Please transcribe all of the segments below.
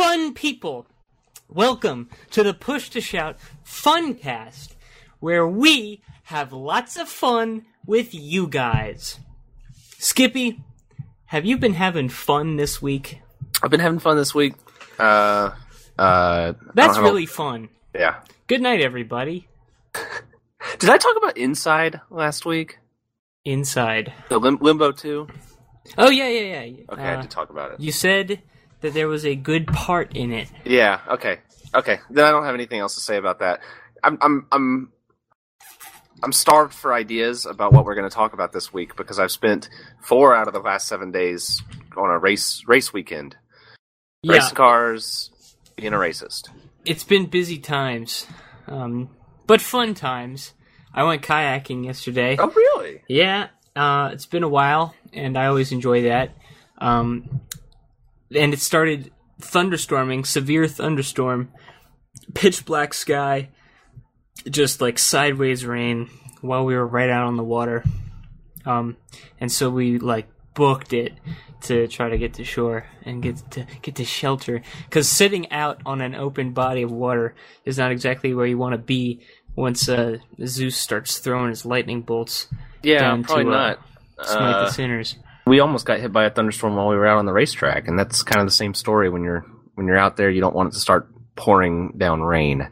fun people. Welcome to the Push to Shout Funcast, where we have lots of fun with you guys. Skippy, have you been having fun this week? I've been having fun this week. Uh, uh, That's I a- really fun. yeah. Good night, everybody. Did I talk about Inside last week? Inside. The Lim- Limbo Two. Oh yeah, yeah, yeah. Okay, I Uh, did talk about it. you said that there was a good part in it. Yeah. Okay. Okay. Then I don't have anything else to say about that. I'm I'm I'm I'm starved for ideas about what we're going to talk about this week because I've spent four out of the last seven days on a race race weekend. Yeah, Racing cars, being a racist. it's been busy times, um, but fun times. I went kayaking yesterday. Oh, really? Yeah, uh, it's been a while, and I always enjoy that. Um, and it started thunderstorming, severe thunderstorm, pitch black sky, just like sideways rain while we were right out on the water. Um, and so we like booked it to try to get to shore and get to get to shelter because sitting out on an open body of water is not exactly where you want to be once uh, Zeus starts throwing his lightning bolts Yeah, Down probably to, uh, not. smite Uh, the sinners. We almost got hit by a thunderstorm while we were out on the racetrack, and that's kind of the same story when you're when you're out there. You don't want it to start pouring down rain,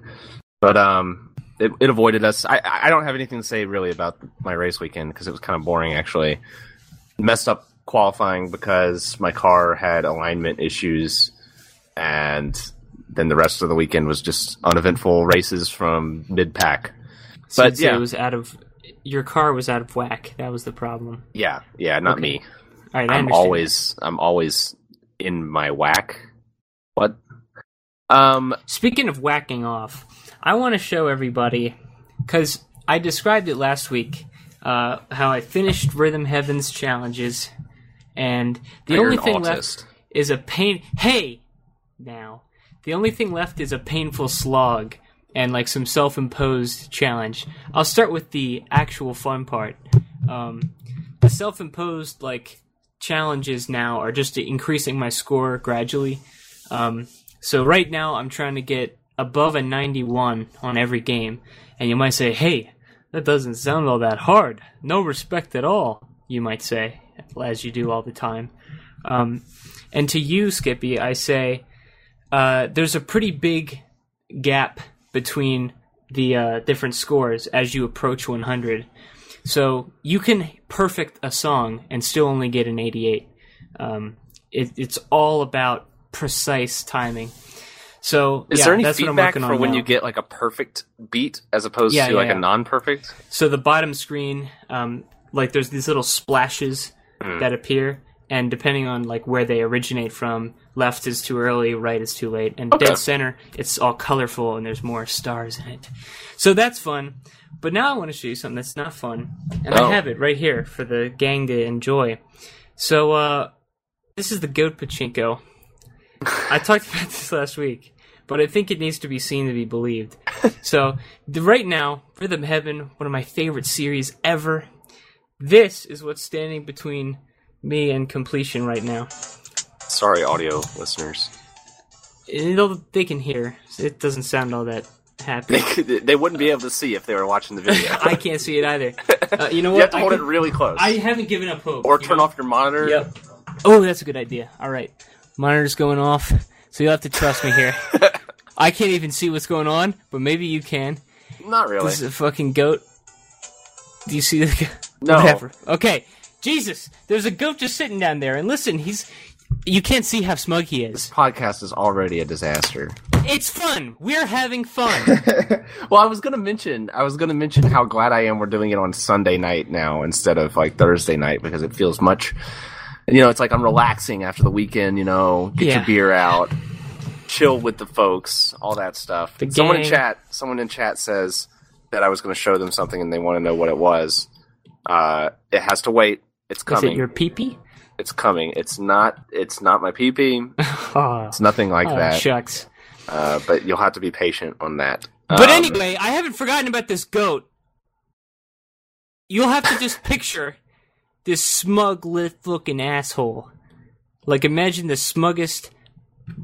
but um, it, it avoided us. I I don't have anything to say really about my race weekend because it was kind of boring actually. Messed up qualifying because my car had alignment issues, and then the rest of the weekend was just uneventful races from mid pack. So but you'd yeah. it was out of your car was out of whack. That was the problem. Yeah, yeah, not Okay. me. Right, I'm always I'm always in my whack. What? Um. Speaking of whacking off, I want to show everybody because I described it last week uh, how I finished Rhythm Heavens challenges, and the only thing autist. left is a pain. Hey, now the only thing left is a painful slog and like some self-imposed challenge. I'll start with the actual fun part. Um, the self-imposed like challenges now are just increasing my score gradually. Um, so right now I'm trying to get above a 91 on every game, and you might say, "Hey, that doesn't sound all that hard. No respect at all." You might say, as you do all the time. Um, and to you, Skippy, I say, uh, there's a pretty big gap between the uh, different scores as you approach 100. So you can perfect a song and still only get an 88. Um, it, it's all about precise timing. So Is yeah, there any that's what I'm feedback for when now. you get like a perfect beat as opposed Yeah, to yeah, like a non-perfect? So the bottom screen, um, like there's these little splashes Hmm. that appear, and depending on like where they originate from, left is too early, right is too late, and Okay. dead center it's all colorful and there's more stars in it. So that's fun. But now I want to show you something that's not fun, and Oh. I have it right here for the gang to enjoy. So uh, this is the goat pachinko. I talked about this last week, but I think it needs to be seen to be believed. so, the, right now, Rhythm Heaven, one of my favorite series ever. This is what's standing between me and completion right now. Sorry, audio listeners. It'll, they can hear. It doesn't sound all that happy. They, could, they wouldn't be able to see if they were watching the video. I can't see it either. Uh, you know what? you have to I hold could- it really close, I haven't given up hope. or turn know? off your monitor. Yep. Oh, that's a good idea. All right. Monitor's going off, so you'll have to trust me here. I can't even see what's going on, but maybe you can. Not really. This is a fucking goat. Do you see the goat? No. Whatever. Okay. Jesus, there's a goat just sitting down there, and listen, he's. You can't see how smug he is. This podcast is already a disaster. It's fun. We're having fun. Well, I was gonna mention, I was gonna mention how glad I am we're doing it on Sunday night now instead of like Thursday night because it feels much, you know, it's like I'm relaxing after the weekend. You know, get Yeah. your beer out, chill with the folks, all that stuff. Someone in chat, someone in chat says that I was going to show them something and they want to know what it was. Uh, it has to wait. It's Is coming. it your peepee? It's coming. It's not. It's not my pee pee. Oh, It's nothing like oh, that. shucks. Uh, but you'll have to be patient on that. But Um, anyway, I haven't forgotten about this goat. You'll have to just picture this smug lit looking asshole. Like imagine the smuggest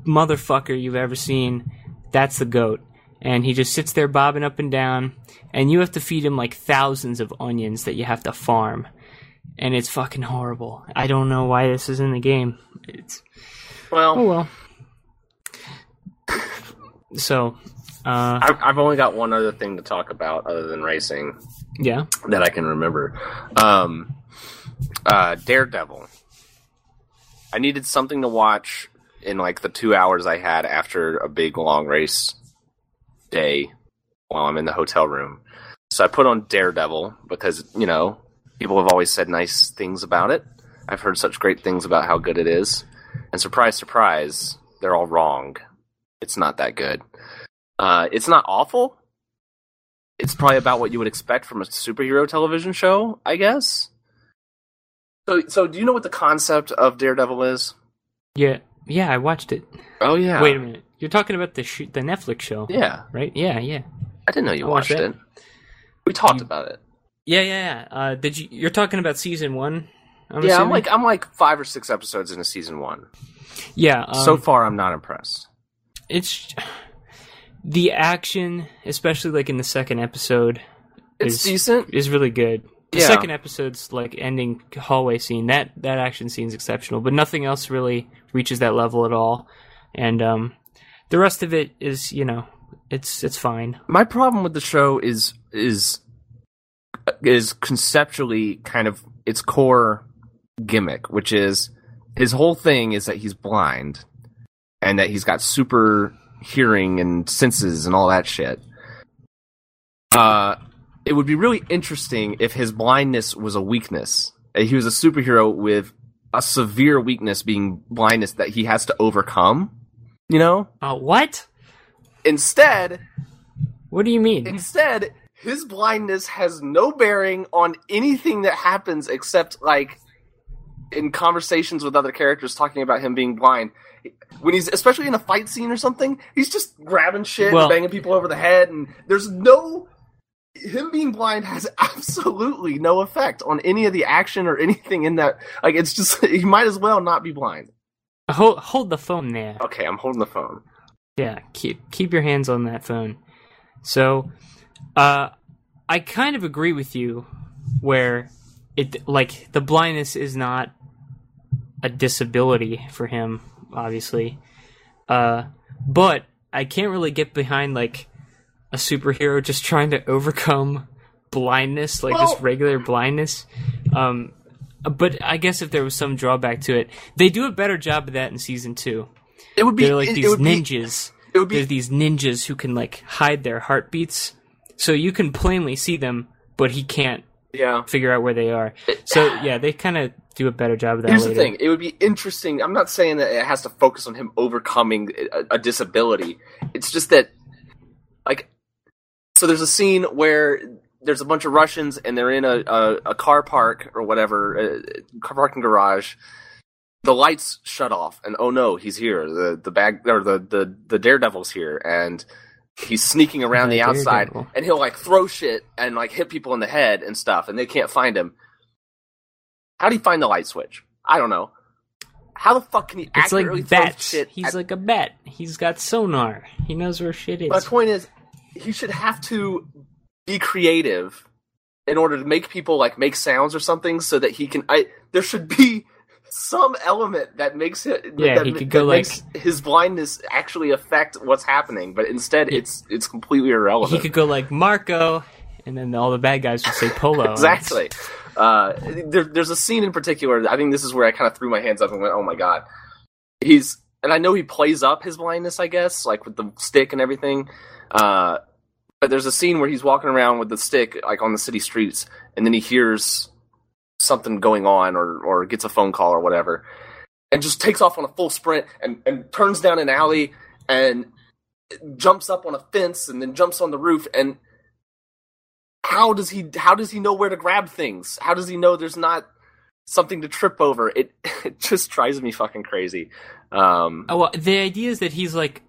motherfucker you've ever seen. That's the goat. And he just sits there bobbing up and down, and you have to feed him like thousands of onions that you have to farm. And it's fucking horrible. I don't know why this is in the game. It's Well, oh well. So, uh, I've, I've only got one other thing to talk about other than racing yeah. that I can remember. Um, uh, Daredevil. I needed something to watch in like the two hours I had after a big long race day while I'm in the hotel room. So I put on Daredevil because, you know, people have always said nice things about it. I've heard such great things about how good it is. And surprise, surprise, they're all wrong. It's not that good. Uh, it's not awful. It's probably about what you would expect from a superhero television show, I guess. So, so do you know what the concept of Daredevil is? Yeah. Yeah, I watched it. Oh yeah. Wait a minute. You're talking about the sh- the Netflix show, Yeah, right? Yeah, yeah. I didn't know you I watched watched it. We talked You- about it. Yeah, yeah, yeah. Uh, did you? You're talking about season one? I'm yeah, I'm like I'm like five or six episodes into season one. yeah. Um, so far, I'm not impressed. it's the action, especially like in the second episode, It's is decent. is really good. The Yeah. second episode's like ending hallway scene. That that action scene's exceptional, but nothing else really reaches that level at all. And um, the rest of it is, you know, it's it's fine. My problem with the show is is is conceptually kind of its core gimmick, which is his whole thing is that he's blind and that he's got super hearing and senses and all that shit. Uh, it would be really interesting if his blindness was a weakness. He was a superhero with a severe weakness being blindness that he has to overcome. You know? Uh, what? Instead, What do you mean? Instead, his blindness has no bearing on anything that happens except like in conversations with other characters talking about him being blind. When he's especially in a fight scene or something, he's just grabbing shit Well- and banging people over the head and there's no him being blind has absolutely no effect on any of the action or anything in that like it's just he might as well not be blind. Hold hold the phone there. Okay, I'm holding the phone. Yeah, keep keep your hands on that phone. So, uh, I kind of agree with you, where it like the blindness is not a disability for him, obviously. Uh, but I can't really get behind like a superhero just trying to overcome blindness, like just regular blindness. Um, but I guess if there was some drawback to it, they do a better job of that in season two. It would be They're like these it would be- ninjas. it would be There's these ninjas who can like hide their heartbeats, so you can plainly see them, but he can't yeah. figure out where they are. So yeah, they kind of do a better job of that. Here's later. the thing: it would be interesting. I'm not saying that it has to focus on him overcoming a, a disability. It's just that, like, so there's a scene where there's a bunch of Russians and they're in a a, a car park or whatever, a car parking garage. The lights shut off, and oh no, he's here. The the bag or the the the daredevil's here, and he's sneaking around The outside, Daredevil. and he'll like throw shit and like hit people in the head and stuff, and they can't find him. How do you find the light switch? I don't know. How the fuck can he It's accurately like throw shit? He's at- like a bat. He's got sonar. He knows where shit is. My point is, he should have to be creative in order to make people like make sounds or something, so that he can. I there should be some element that makes it. Yeah, that, he could go, like- makes his blindness actually affect what's happening, but instead it's it's completely irrelevant. he could go like Marco, and then all the bad guys would say Polo. exactly. Uh, there, there's a scene in particular. I think this is where I kind of threw my hands up and went, "Oh my god!" He's and I know he plays up his blindness, I guess, like with the stick and everything. Uh, but there's a scene where he's walking around with the stick, like on the city streets, and then he hears something going on, or or gets a phone call or whatever, and just takes off on a full sprint and and turns down an alley and jumps up on a fence and then jumps on the roof and how does he how does he know where to grab things? How does he know there's not something to trip over? It it just drives me fucking crazy. Um, Oh, well, the idea is that he's like.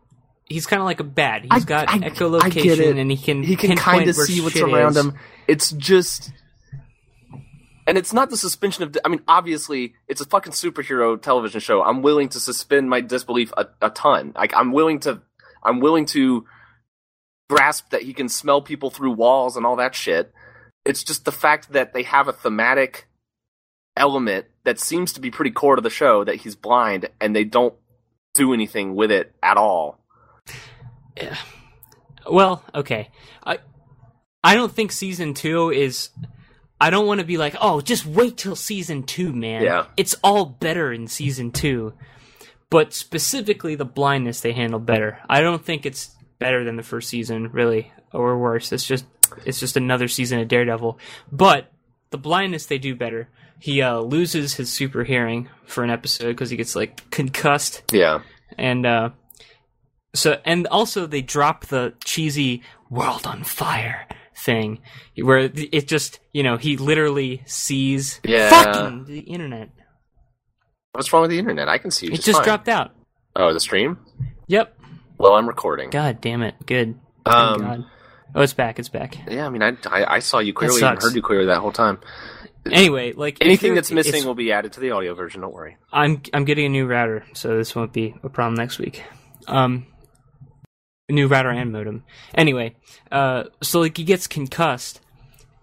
He's kind of like a bat. He's I- got I- I echolocation, it. and he can he can kind of see what's around is. him. It's just and it's not the suspension of. I mean, obviously, it's a fucking superhero television show. I'm willing to suspend my disbelief a, a ton. Like, I'm willing to, I'm willing to grasp that he can smell people through walls and all that shit. It's just the fact that they have a thematic element that seems to be pretty core to the show that he's blind and they don't do anything with it at all. Yeah. Well, okay. I I don't think season two is. I don't want to be like, oh, just wait till season two, man. Yeah. It's all better in season two. But specifically, the blindness they handle better. I don't think it's better than the first season, really, or worse. It's just it's just another season of Daredevil. But the blindness they do better. He uh, loses his super hearing for an episode because he gets like concussed Yeah. and uh so and also they drop the cheesy world on fire thing where it just you know he literally sees Yeah. fucking the internet What's wrong with the internet? I can see you it just, just dropped out Oh, the stream? yep Well, I'm recording. god damn it good Um, god oh it's back it's back Yeah, I mean, I, I, I saw you clearly and heard you clearly that whole time. anyway like Anything that's missing will be added to the audio version. Don't worry. I'm I'm getting a new router, so this won't be a problem next week. Um, new router and modem. Anyway, uh, so like he gets concussed,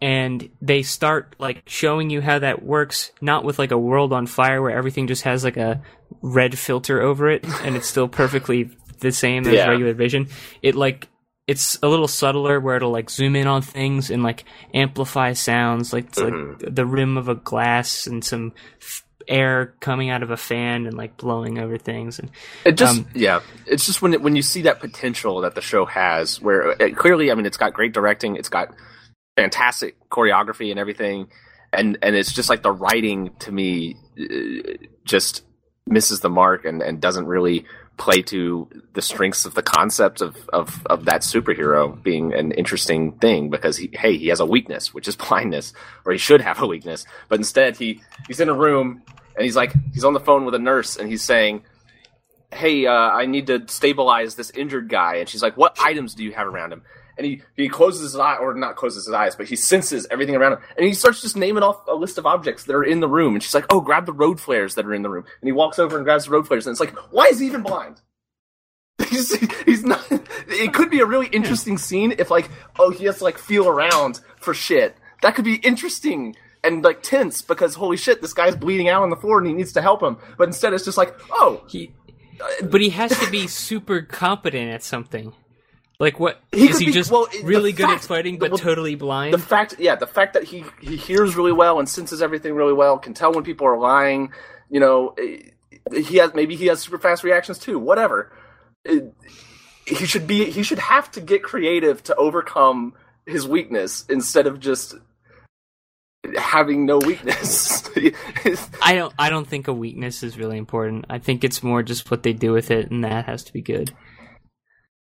and they start like showing you how that works, not with like a world on fire where everything just has like a red filter over it, and it's still perfectly the same as Yeah. regular vision. It like it's a little subtler where it'll like zoom in on things and like amplify sounds like it's Mm-hmm. like the rim of a glass and some f- air coming out of a fan and like blowing over things and It just, Um, yeah, it's just when it, when you see that potential that the show has, where it, clearly, I mean, it's got great directing, it's got fantastic choreography and everything, and and it's just like the writing to me uh, just misses the mark and and doesn't really play to the strengths of the concept of of of that superhero being an interesting thing because he hey he has a weakness which is blindness or he should have a weakness but instead he he's in a room and he's like he's on the phone with a nurse and he's saying hey, uh, I need to stabilize this injured guy. And she's like, what items do you have around him? And he, he closes his eye, or not closes his eyes, but he senses everything around him. And he starts just naming off a list of objects that are in the room. And she's like, oh, grab the road flares that are in the room. And he walks over and grabs the road flares. And it's like, why is he even blind? He's, he's not. It could be a really interesting scene if, like, oh, he has to, like, feel around for shit. That could be interesting and, like, tense because, holy shit, this guy's bleeding out on the floor and he needs to help him. But instead, it's just like, oh, he but he has to be super competent at something like what He is he be- just well, really good fact- at fighting the- but totally blind the fact yeah the fact that he he hears really well and senses everything really well can tell when people are lying you know eh, he has maybe he has super fast reactions too whatever It- he should be he should have to get creative to overcome his weakness instead of just having no weakness I don't I don't think a weakness is really important. I think it's more just what they do with it and that has to be good.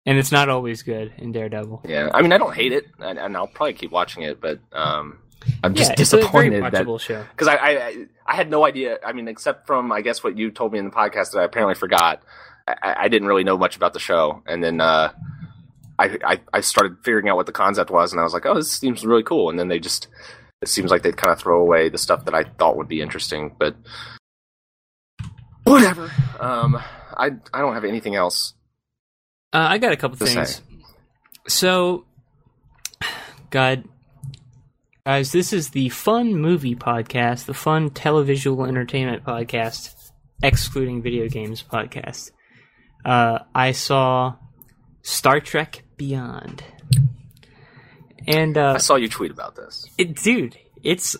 And it's not always good in Daredevil. yeah i mean i don't hate it and, and i'll probably keep watching it but um i'm just yeah, it's a very disappointed that show. because I, I I had no idea. I mean, except from I guess what you told me in the podcast that I apparently forgot. I, I didn't really know much about the show, and then uh, I, I I started figuring out what the concept was, and I was like, oh, this seems really cool. And then they just it seems like they'd kind of throw away the stuff that I thought would be interesting, but whatever. Um, I I don't have anything else. Uh, I got a couple To say. things. So, God, guys, this is the Fun Movie Podcast, the Fun Televisual Entertainment Podcast, excluding video games podcast. Uh, I saw Star Trek Beyond, and uh, I saw you tweet about this. it, dude, it's.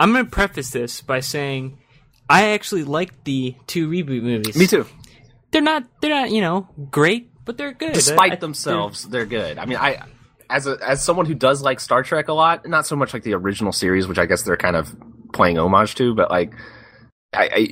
I'm gonna preface this by saying I actually liked the two reboot movies. Me too. They're not. They're not. You know, great, but they're good. Despite I- themselves, they're good. I mean, I as a as someone who does like Star Trek a lot, not so much like the original series, which I guess they're kind of playing homage to, but like I. I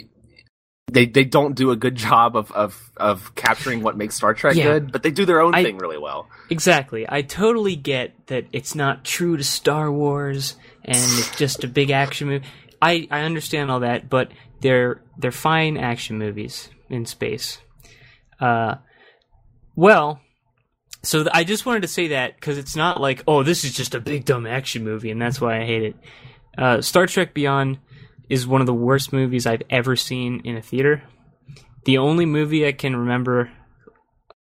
they they don't do a good job of, of, of capturing what makes Star Trek Yeah. good, but they do their own I- thing really well. Exactly. I totally get that it's not true to Star Wars and it's just a big action movie. I, I understand all that, but they're they're fine action movies in space. Uh, well, so th- I just wanted to say that because it's not like oh this is just a big dumb action movie and that's why I hate it. Uh, Star Trek Beyond is one of the worst movies I've ever seen in a theater. The only movie I can remember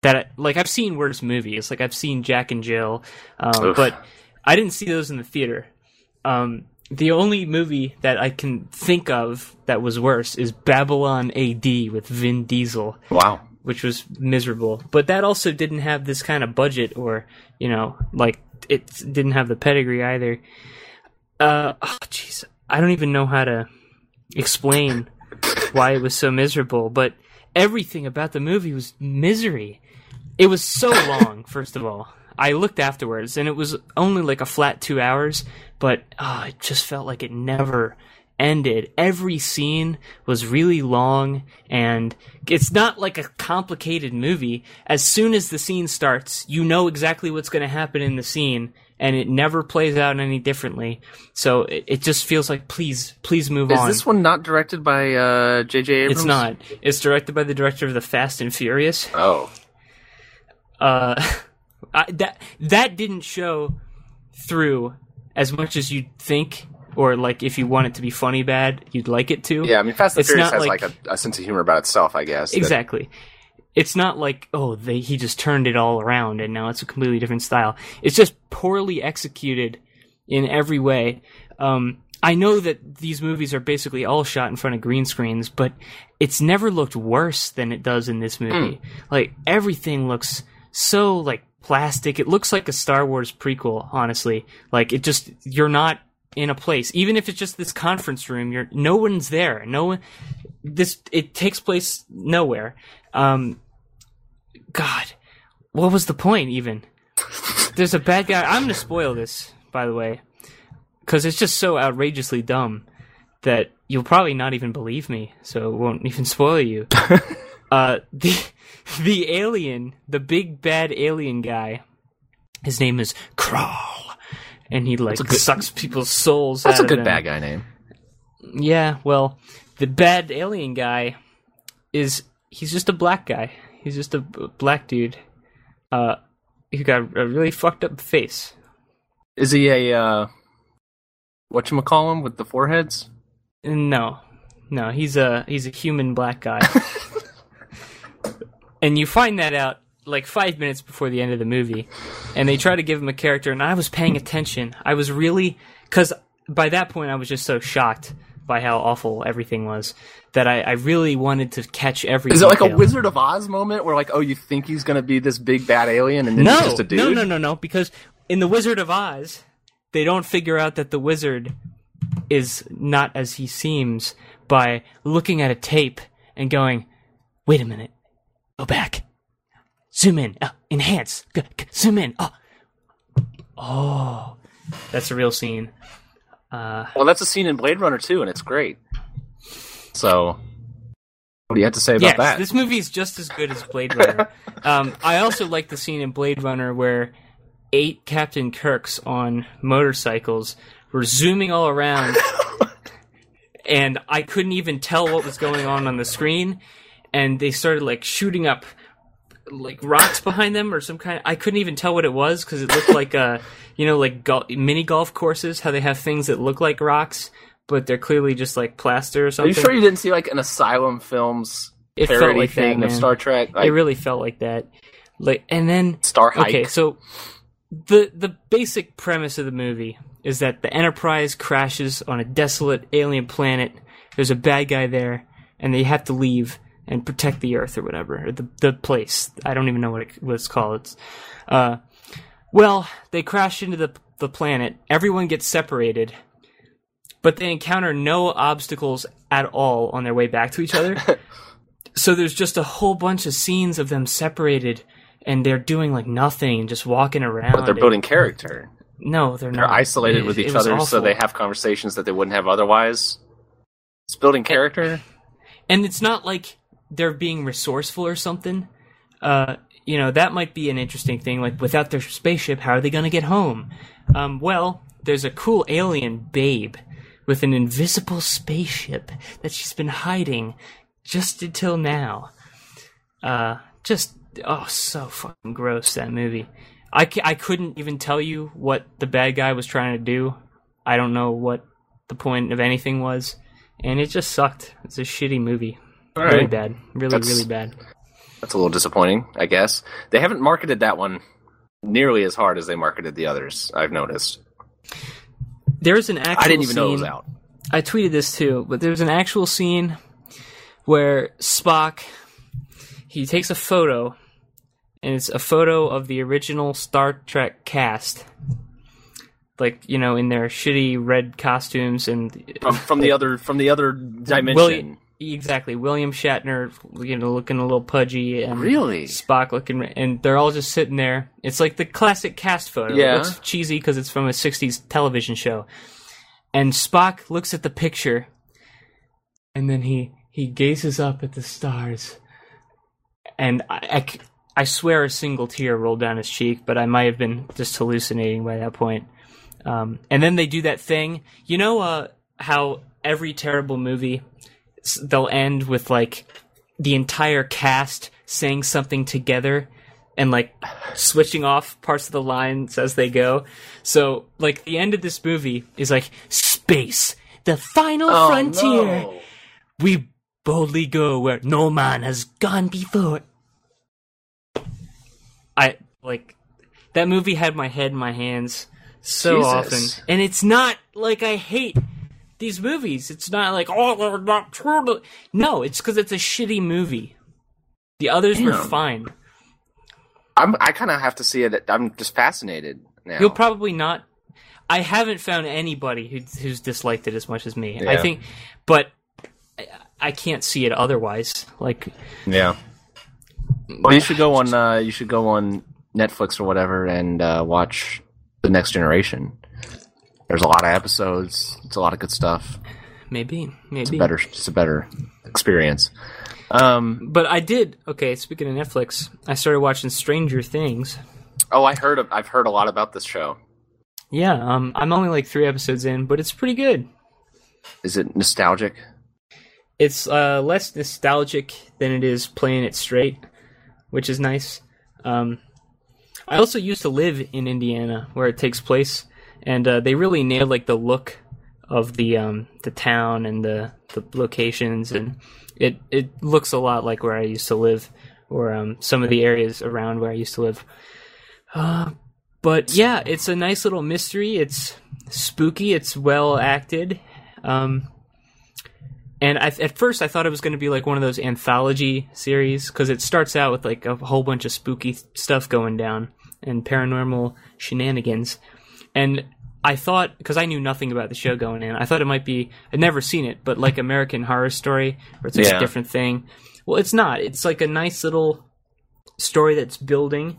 that, I, like, I've seen worse movies. Like, I've seen Jack and Jill, um, but I didn't see those in the theater. Um, the only movie that I can think of that was worse is Babylon AD with Vin Diesel Wow. which was miserable. But that also didn't have this kind of budget, or you know, like it didn't have the pedigree either. Uh, oh, jeez, I don't even know how to explain why it was so miserable. But everything about the movie was misery. It was so long. First of all, I looked afterwards, and it was only like a flat two hours. But oh, it just felt like it never ended. Every scene was really long, and it's not like a complicated movie. As soon as the scene starts, you know exactly what's going to happen in the scene, and it never plays out any differently. So it, it just feels like, please, please move Is on. Is this one not directed by uh, J.J. Abrams? it's not. It's directed by the director of the Fast and Furious. Oh. Uh, I, that that didn't show through as much as you'd think, or like if you want it to be funny bad, you'd like it to. Yeah, I mean, Fast and It's Furious has like- like, a, a sense of humor about itself, I guess. that- Exactly. It's not like oh they he just turned it all around and now it's a completely different style. It's just poorly executed in every way. Um, I know that these movies are basically all shot in front of green screens, but it's never looked worse than it does in this movie. Like everything looks so like plastic. It looks like a Star Wars prequel, honestly. Like it just you're not in a place, even if it's just this conference room. You're no one's there. No one. This it takes place nowhere. Um, God, what was the point even? There's a bad guy. I'm gonna spoil this, by the way, because it's just so outrageously dumb that you'll probably not even believe me, so it won't even spoil you. uh, the the alien, the big bad alien guy, his name is Krall, and he like good- sucks people's souls. That's a good bad guy name. Yeah, well, the bad alien guy is he's just a black guy. He's just a black dude. Uh, he's got a really fucked up face. Is he a, uh, whatchamacallem with the foreheads? No, no, he's a he's a human black guy. and you find that out like five minutes before the end of the movie, and they try to give him a character. And I was paying attention. I was really because by that point I was just so shocked by how awful everything was that I, I really wanted to catch every. Is it like a. Wizard of Oz moment where, like, oh, you think he's gonna be this big bad alien and then he's No, just a dude? no, no, no, no. Because in the Wizard of Oz, they don't figure out that the wizard is not as he seems by looking at a tape and going, "Wait a minute, go back, zoom in, oh, enhance, G- g- zoom in." Oh, oh, that's a real scene. Uh, Well, that's a scene in Blade Runner too, and it's great. So, what do you have to say about yes, that? this movie is just as good as Blade Runner. um, I also like the scene in Blade Runner where eight Captain Kirks on motorcycles were zooming all around, and I couldn't even tell what was going on on the screen, and they started like shooting up like rocks behind them or some kind. I couldn't even tell what it was because it looked like uh you know like gol- mini golf courses how they have things that look like rocks but they're clearly just like plaster or something. Are you sure you didn't see like an Asylum Films It parody like that, thing of. Star Trek? Like, it really felt like that. Like, and then Star Hike. okay, so the the basic premise of the movie is that the Enterprise crashes on a desolate alien planet. There's a bad guy there, and they have to leave and protect the Earth or whatever, or the the place. I don't even know what, it, what it's called. It's, uh, well, they crash into the the planet. Everyone gets separated, but they encounter no obstacles at all on their way back to each other. so there's just a whole bunch of scenes of them separated and they're doing like nothing just walking around. but they're and- building character. no, they're not. They're isolated It- with each other, so they have conversations that they wouldn't have otherwise. It's building character. and it's not like they're being resourceful or something. Uh, you know, that might be an interesting thing. Like, without their spaceship, how are they going to get home? Um, well, there's a cool alien babe with an invisible spaceship that she's been hiding just until now. Uh, just oh, so fucking gross that movie. I, I couldn't even tell you what the bad guy was trying to do. I don't know what the point of anything was, and it just sucked. It's a shitty movie. All Really right. bad. Really, That's- really bad. That's a little disappointing, I guess. They haven't marketed that one nearly as hard as they marketed the others. I've noticed. There's an actual I didn't even know it was scene- out. I tweeted this too, but there's an actual scene where Spock he takes a photo and it's a photo of the original Star Trek cast. Like, you know, in their shitty red costumes and From, from the other from the other dimension. William, exactly. William Shatner, you know, looking a little pudgy, and Really? Spock looking, and they're all just sitting there. It's like the classic cast photo. Yeah. It looks cheesy because it's from a '60s television show. And Spock looks at the picture, and then he he gazes up at the stars, and I I swear a single tear rolled down his cheek, but I might have been just hallucinating by that point. Um, and then they do that thing, you know, uh, how every terrible movie they'll end with like the entire cast saying something together and like switching off parts of the lines as they go. So, like, the end of this movie is like space, the final Oh, frontier. no. We boldly go where no man has gone before. I like that movie had my head in my hands so Jesus. often, and it's not like I hate these movies. It's not like oh they're not true. No, it's because it's a shitty movie. The others were fine. I'm, I kind of have to see it. I'm just fascinated now. You'll probably not. I haven't found anybody who, who's disliked it as much as me. I think, but I, I can't see it otherwise. Like yeah. Well, you should go on. Uh, you should go on Netflix or whatever and uh, watch the Next Generation. There's a lot of episodes. It's a lot of good stuff. maybe, maybe it's a Better. It's a better experience. Um. But I did. Okay, speaking of Netflix, I started watching Stranger Things. Oh, I heard. Of, I've heard a lot about this show. Yeah, um, I'm only like three episodes in, but it's pretty good. Is it nostalgic? It's uh, less nostalgic than it is playing it straight, which is nice. Um, I also used to live in Indiana, where it takes place, and uh, they really nailed like the look of the um, the town and the the locations, and it it looks a lot like where I used to live, or um, some of the areas around where I used to live. Uh, but yeah, it's a nice little mystery. It's spooky. It's well acted. Um, and I, at first, I thought it was going to be like one of those anthology series because it starts out with like a whole bunch of spooky stuff going down and paranormal shenanigans. And I thought, because I knew nothing about the show going in, I thought it might be, I'd never seen it, but like American Horror Story, where it's like Yeah. a different thing. Well, it's not. It's like a nice little story that's building,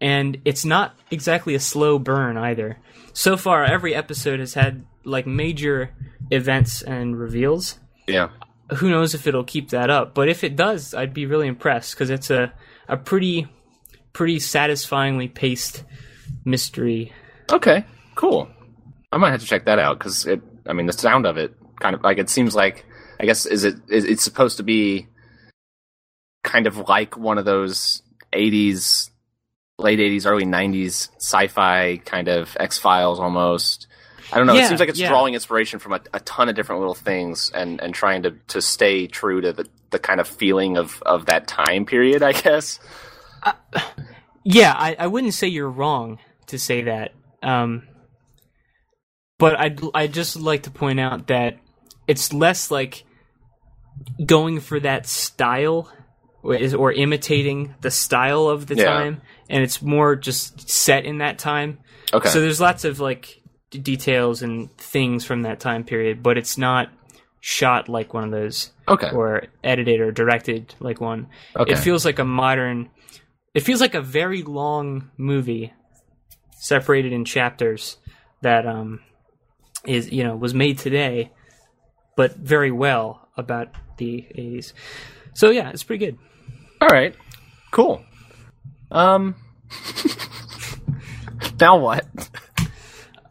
and it's not exactly a slow burn either. So far, every episode has had like major events and reveals Yeah. who knows if it'll keep that up but if it does i'd be really impressed because it's a, a pretty pretty satisfyingly paced mystery Okay. Cool. I might have to check that out because it. I mean, the sound of it kind of like it seems like. I guess is it is it's supposed to be kind of like one of those '80s, late '80s, early '90s sci-fi kind of X Files almost. I don't know. Yeah, it seems like it's yeah. drawing inspiration from a, a ton of different little things and, and trying to, to stay true to the, the kind of feeling of, of that time period, I guess. yeah i, I wouldn't say you're wrong to say that um, but I'd, I'd just like to point out that it's less like going for that style or, is, or imitating the style of the Yeah. time and it's more just set in that time Okay. So there's lots of like d- details and things from that time period, but it's not shot like one of those okay. or edited or directed like one. Okay. It feels like a modern it feels like a very long movie separated in chapters that um is you know was made today but very well about the 80s. So yeah, it's pretty good. All right. Cool. Um. now what? Uh,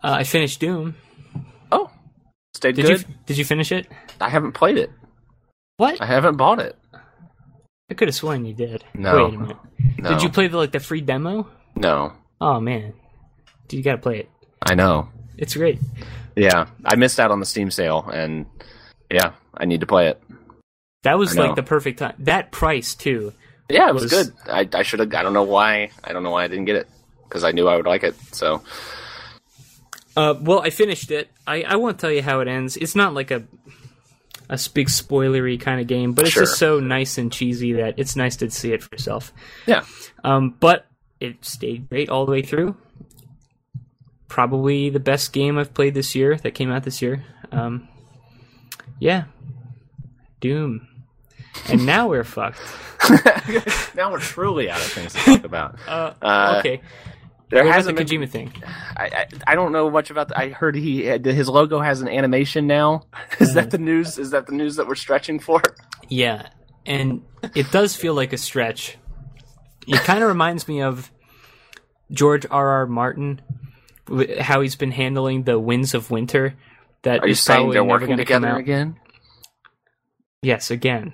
I finished Doom. Oh, stayed Did good. you did you finish it? I haven't played it. What? I haven't bought it. I could have sworn you did. No. Wait a minute. No. Did you play the like the free demo? No. Oh man, Dude, you gotta play it. I know. It's great. Yeah, I missed out on the Steam sale, and yeah, I need to play it. That was like the perfect time. That price too. Yeah, it was, Was- good. I, I should have. I don't know why. I don't know why I didn't get it because I knew I would like it. So Uh, well, I finished it. I, I won't tell you how it ends. It's not like a a big spoilery kind of game, but it's Sure. just so nice and cheesy that it's nice to see it for yourself. yeah, Um, but it stayed great all the way through. Probably the best game I've played this year that came out this year. Um, yeah, Doom. And now we're fucked. now we're truly out of things to talk about. Uh, Uh, okay, There what the hasn't been. Kojima thing? I, I I don't know much about. The, I heard he his logo has an animation now. Is that the news? Is that the news that we're stretching for? Yeah, and it does feel like a stretch. It kind of reminds me of George R. R. Martin, how he's been handling the Winds of Winter. That Are you saying they're working together again? Yes, again.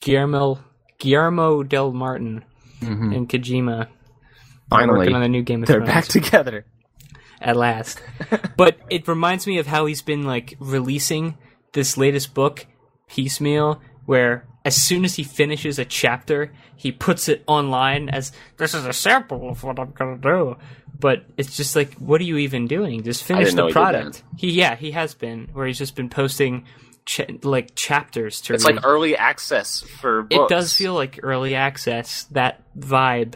Guillermo Guillermo del Martin Mhm. and Kojima Finally, working on a new Game of they're Thrones back together. at last. but it reminds me of how he's been like releasing this latest book piecemeal where as soon as he finishes a chapter, he puts it online as this is a sample of what I'm going to do. But it's just like what are you even doing? Just finish the product. He yeah, he has been where he's just been posting ch- like chapters to It's read. like early access for Books. it does feel like early access that vibe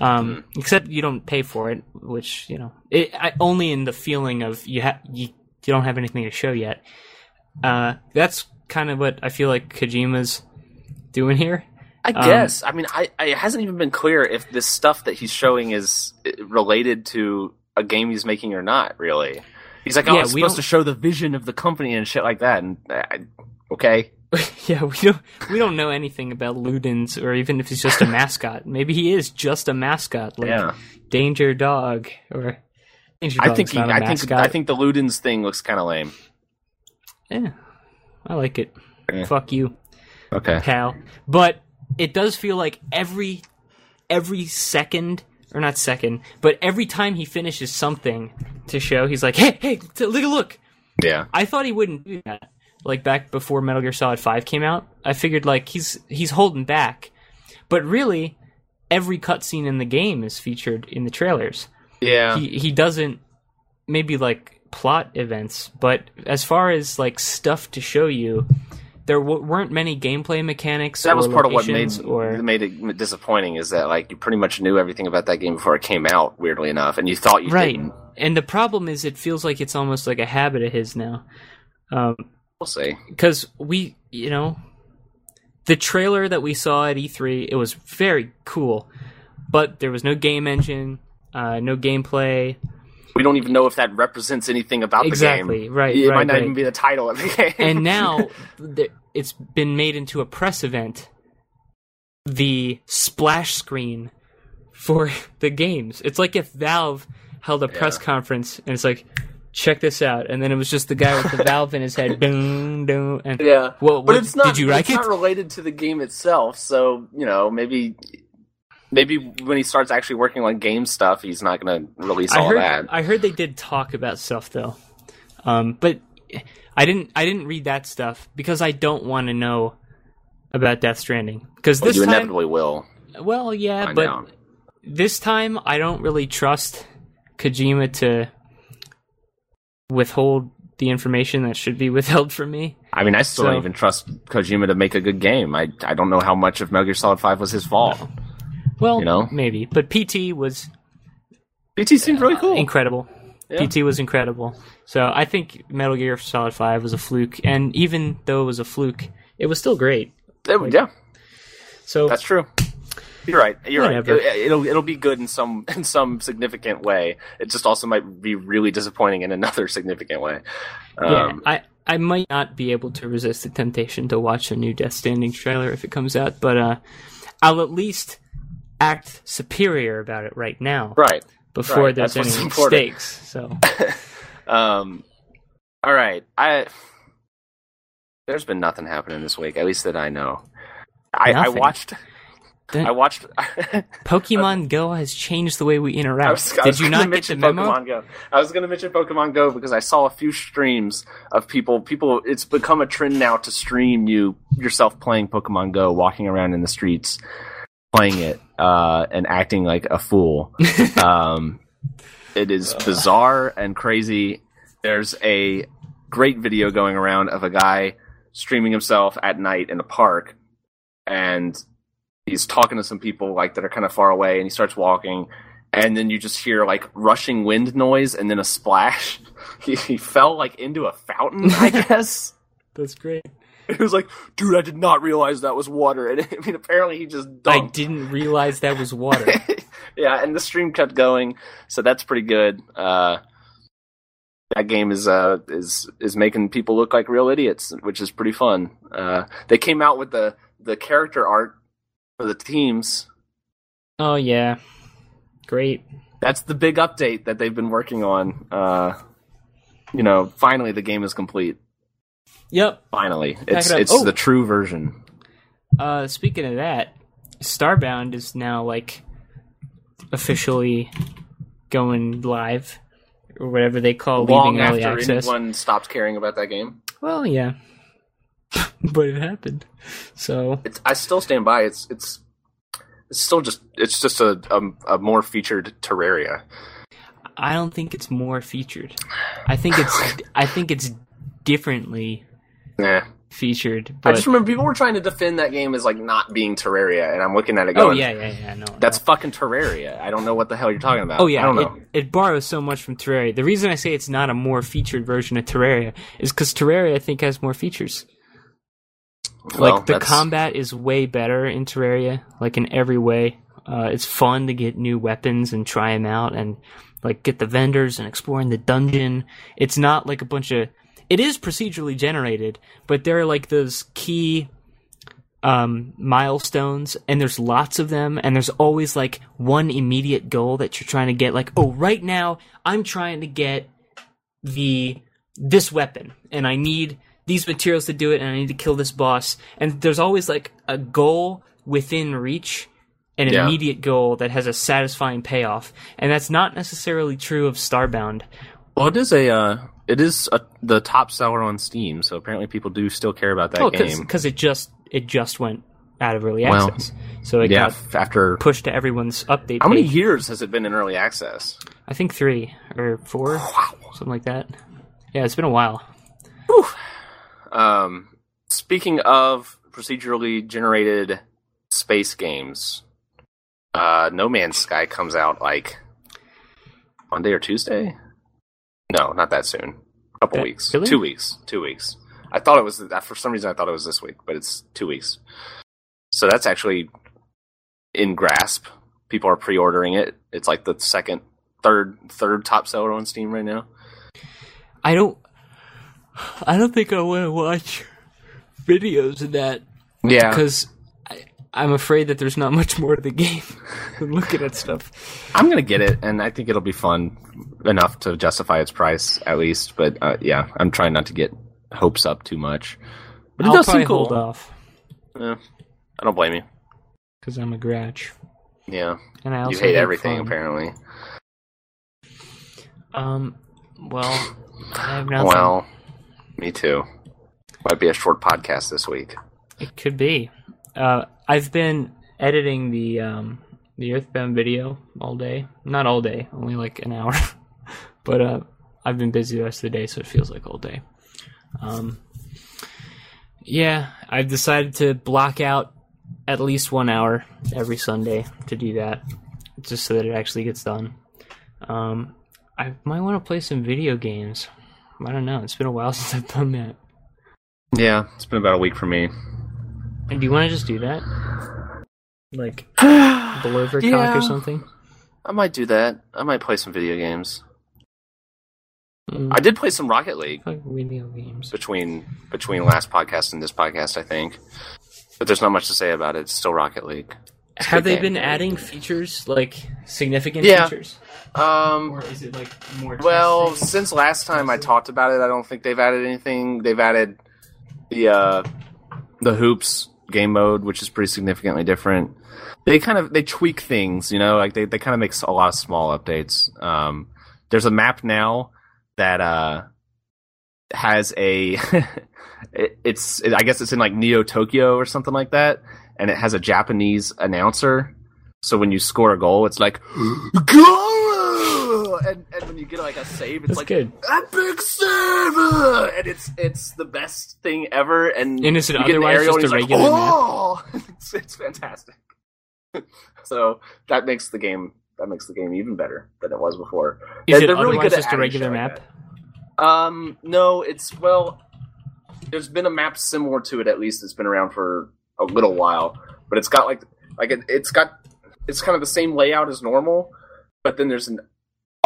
um Hmm. except you don't pay for it which you know it I, only in the feeling of you have you, you don't have anything to show yet uh that's kind of what i feel like kojima's doing here I Um, guess. I mean, I, I it hasn't even been clear if this stuff that he's showing is uh, related to a game he's making or not. Really, he's like, oh, Yeah, it's we supposed don't- to show the vision of the company and shit like that. And uh, I- okay, yeah we don't we don't know anything about ludens or even if he's just a mascot maybe he is just a mascot like yeah. danger dog or danger I think he, I think. I think the Ludens thing looks kind of lame. yeah i like it Yeah. fuck you Okay. pal. But it does feel like every every second or not second, but every time he finishes something to show, he's like, "Hey, hey, t- look a look." Yeah. I thought he wouldn't do that. Like back before Metal Gear Solid 5 came out, I figured like he's he's holding back. But really, every cutscene in the game is featured in the trailers. Yeah. He he doesn't maybe like plot events, but as far as like stuff to show you, there w- weren't many gameplay mechanics. that was part of what made or made it disappointing is that like you pretty much knew everything about that game before it came out. Weirdly enough, and you thought you right. didn't. And the problem is, it feels like it's almost like a habit of his now, Um, We'll see. because we, you know, the trailer that we saw at E3, it was very cool, but there was no game engine, uh, no gameplay. We don't even know if that represents anything about the Exactly, game. right, It right, might not right. even be the title of the game. and now it's been made into a press event. The splash screen for the games. It's like if Valve held a press conference and it's like, check this out, and then it was just the guy with the valve in his head, boom, boom, and yeah. Well, but what- it's not. did you like it's it? not related to the game itself. So you know, maybe. Maybe when he starts actually working on game stuff, he's not going to release I all heard that. I heard they did talk about stuff though, um, but I didn't I didn't read that stuff because I don't want to know about Death Stranding because Well, this you time, inevitably will well, yeah, but out. this time I don't really trust Kojima to withhold the information that should be withheld from me. I mean, I still So- don't even trust Kojima to make a good game. I I don't know how much of Metal Gear Solid Five was his fault. Well, You know? maybe, but PT was BT seemed really cool. incredible. Yeah. PT was incredible. So I think Metal Gear Solid Five was a fluke, and even though it was a fluke, it was still great. It- yeah, So that's true. You're right. You're Whatever. right. It, will it'll be good in some in some significant way. It just also might be really disappointing in another significant way. yeah, Um, I I might not be able to resist the temptation to watch a new Death Stranding trailer if it comes out, but uh, I'll at least act superior about it right now right. before right, there's that's any important. stakes. So Um, all right. I there's been nothing happening this week, at least that I know. I, I watched. I watched. Pokemon Go has changed the way we I interact. was, I Did was you gonna not get the mention memo? Pokemon Go. I was going to mention Pokemon Go because I saw a few streams of people. People, it's become a trend now to stream you yourself playing Pokemon Go, walking around in the streets, playing it, uh, and acting like a fool. um, it is bizarre and crazy. There's a great video going around of a guy streaming himself at night in a park, and he's talking to some people like that are kind of far away, and he starts walking, and then you just hear like rushing wind noise and then a splash. He, he fell like into a fountain, I guess. That's great. He was like, "Dude, I did not realize that was water." And I mean, apparently he just I didn't realize that was water. yeah, and the stream kept going, so that's pretty good. Uh, that game is uh is is making people look like real idiots, which is pretty fun. Uh, they came out with the the character art for the teams. oh yeah, great. That's the big update that they've been working on. Uh, you know, finally the game is complete. Yep. Finally, it's it it's Oh. the true version. Uh, speaking of that, Starbound is now like officially going live or whatever they call Long leaving early access. anyone stopped caring about that game, Well, yeah, but it happened. So it's, I still stand by. It's it's it's still just it's just a a, a more featured Terraria. I don't think it's more featured. I think it's I think it's differently Yeah. featured. I just remember people were trying to defend that game as like not being Terraria, and I'm looking at it going, oh yeah, yeah, yeah. No, that's fucking Terraria." I don't know what the hell you're talking about. Oh yeah, I don't know. It, it borrows so much from Terraria. The reason I say it's not a more featured version of Terraria is because Terraria I think has more features. Well, like the that's- combat is way better in Terraria, like in every way. Uh, it's fun to get new weapons and try them out, and like get the vendors and exploring the dungeon. It's not like a bunch of. It is procedurally generated, but there are like those key um, milestones, and there's lots of them, and there's always like one immediate goal that you're trying to get. Like, oh, right now I'm trying to get the this weapon, and I need these materials to do it, and I need to kill this boss. And there's always like a goal within reach, an Yeah. immediate goal that has a satisfying payoff, and that's not necessarily true of Starbound. Well, it is a uh, it is a, the top seller on Steam, so apparently people do still care about that Oh, game. because it just it just went out of early Well, access, so it Yeah, got after pushed to everyone's update. how many page. years has it been in early access? I think three or four, something like that. Yeah, it's been a while. Um, speaking of procedurally generated space games, uh, No Man's Sky comes out like Monday or Tuesday. No, not that soon. A couple That- weeks. really? Two weeks. Two weeks. I thought it was for some reason I thought it was this week, but it's two weeks. So that's actually in grasp. People are pre-ordering it. It's like the second, third, third top seller on Steam right now. I don't. I don't think I want to watch videos of that Yeah, because I'm afraid that there's not much more to the game than looking at stuff. I'm gonna get it, and I think it'll be fun enough to justify its price at least. But uh, yeah, I'm trying not to get hopes up too much. But it I'll does seem cool. hold off Yeah, I don't blame you. because I'm a grouch, Yeah, and I also you hate everything fun. apparently. Um, well, I have nothing. Well, me too. Might be a short podcast this week. It could be. Uh, I've been editing the um, the Earthbound video all day. Not all day, only like an hour. but uh, I've been busy the rest of the day, so it feels like all day. Um, yeah, I've decided to block out at least one hour every Sunday to do that, just so that it actually gets done. Um, I might want to play some video games. I don't know. It's been a while since I've done that. Yeah, it's been about a week for me. And do you want to just do that? Like blow Overcock Yeah. or something? I might do that. I might play some video games. Mm, I did play some Rocket League video games. between between last podcast and this podcast, I think. But there's not much to say about it. It's still Rocket League. It's Have they game. been adding features, like significant Yeah. features? Um, Or is it like more Well, testing? since last time I talked about it, I don't think they've added anything. They've added the uh, the hoops game mode, which is pretty significantly different. They kind of they tweak things, you know, like they, they kind of make a lot of small updates. Um, there's a map now that uh, has a it, it's it, I guess it's in like Neo Tokyo or something like that, and it has a Japanese announcer. So when you score a goal, it's like goal, and, and when you get like a save, it's That's like good. epic save, and it's it's the best thing ever. And And is it you get in the otherwise just a regular map? oh! it's, it's fantastic. so that makes the game that makes the game even better than it was before. Is And it they're really good just a regular map? that. Um, no, it's well. There's been a map similar to it. At least it's been around for a little while, but it's got like like it, it's got it's kind of the same layout as normal, but then there's an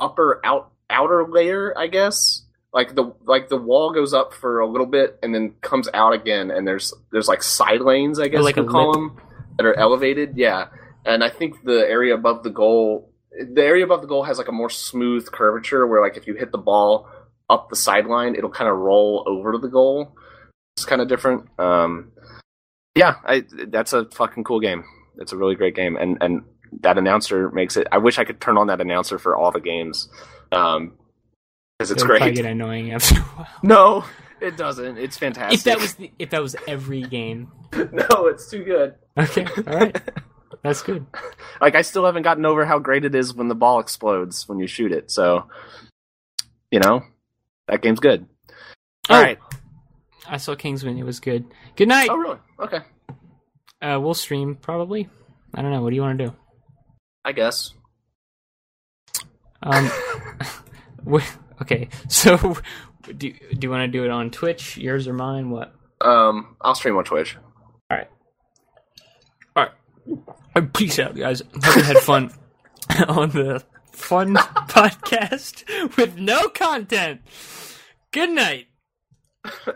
upper out outer layer, I guess. Like the like the wall goes up for a little bit and then comes out again, and there's there's like side lanes, I guess like you call them, that are elevated. Yeah, and I think the area above the goal, the area above the goal has like a more smooth curvature where like if you hit the ball up the sideline, it'll kind of roll over to the goal. It's kind of different. Um, yeah, I, that's a fucking cool game. It's a really great game, and and that announcer makes it. I wish I could turn on that announcer for all the games, um, because it's It would great. get annoying after a while. No, it doesn't. It's fantastic. If that was the, if that was every game. no, it's too good. Okay, all right, that's good. Like I still haven't gotten over how great it is when the ball explodes when you shoot it. So, you know, that game's good. All Oh. right. I saw Kingsman. It was good. Good night. Oh, really? Okay. Uh, we'll stream probably. I don't know. What do you want to do? I guess. Um, okay. So, do do you want to do it on Twitch? Yours or mine? What? Um, I'll stream on Twitch. All right. All right. Peace out, guys. Hope you had fun on the fun podcast with no content. Good night.